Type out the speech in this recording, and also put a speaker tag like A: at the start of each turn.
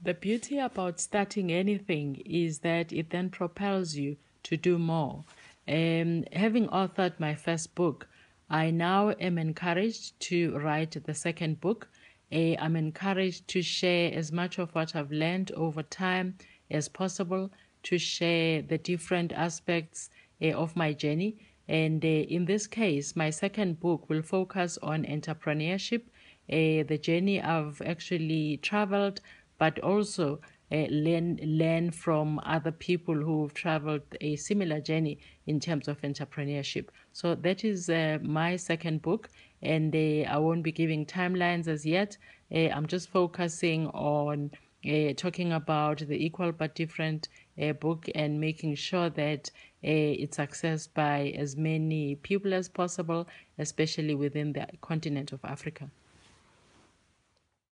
A: The beauty about starting anything is that it then propels you to do more. Um, having authored my first book, I now am encouraged to write the second book. Uh, I'm encouraged to share as much of what I've learned over time as possible, to share the different aspects uh, of my journey. And uh, in this case, my second book will focus on entrepreneurship, the journey I've actually traveled, but also uh, learn learn from other people who've traveled a similar journey in terms of entrepreneurship. So that is uh, my second book, and uh, I won't be giving timelines as yet. Uh, I'm just focusing on uh, talking about the equal but different uh, book and making sure that it's accessed by as many people as possible, especially within the continent of Africa.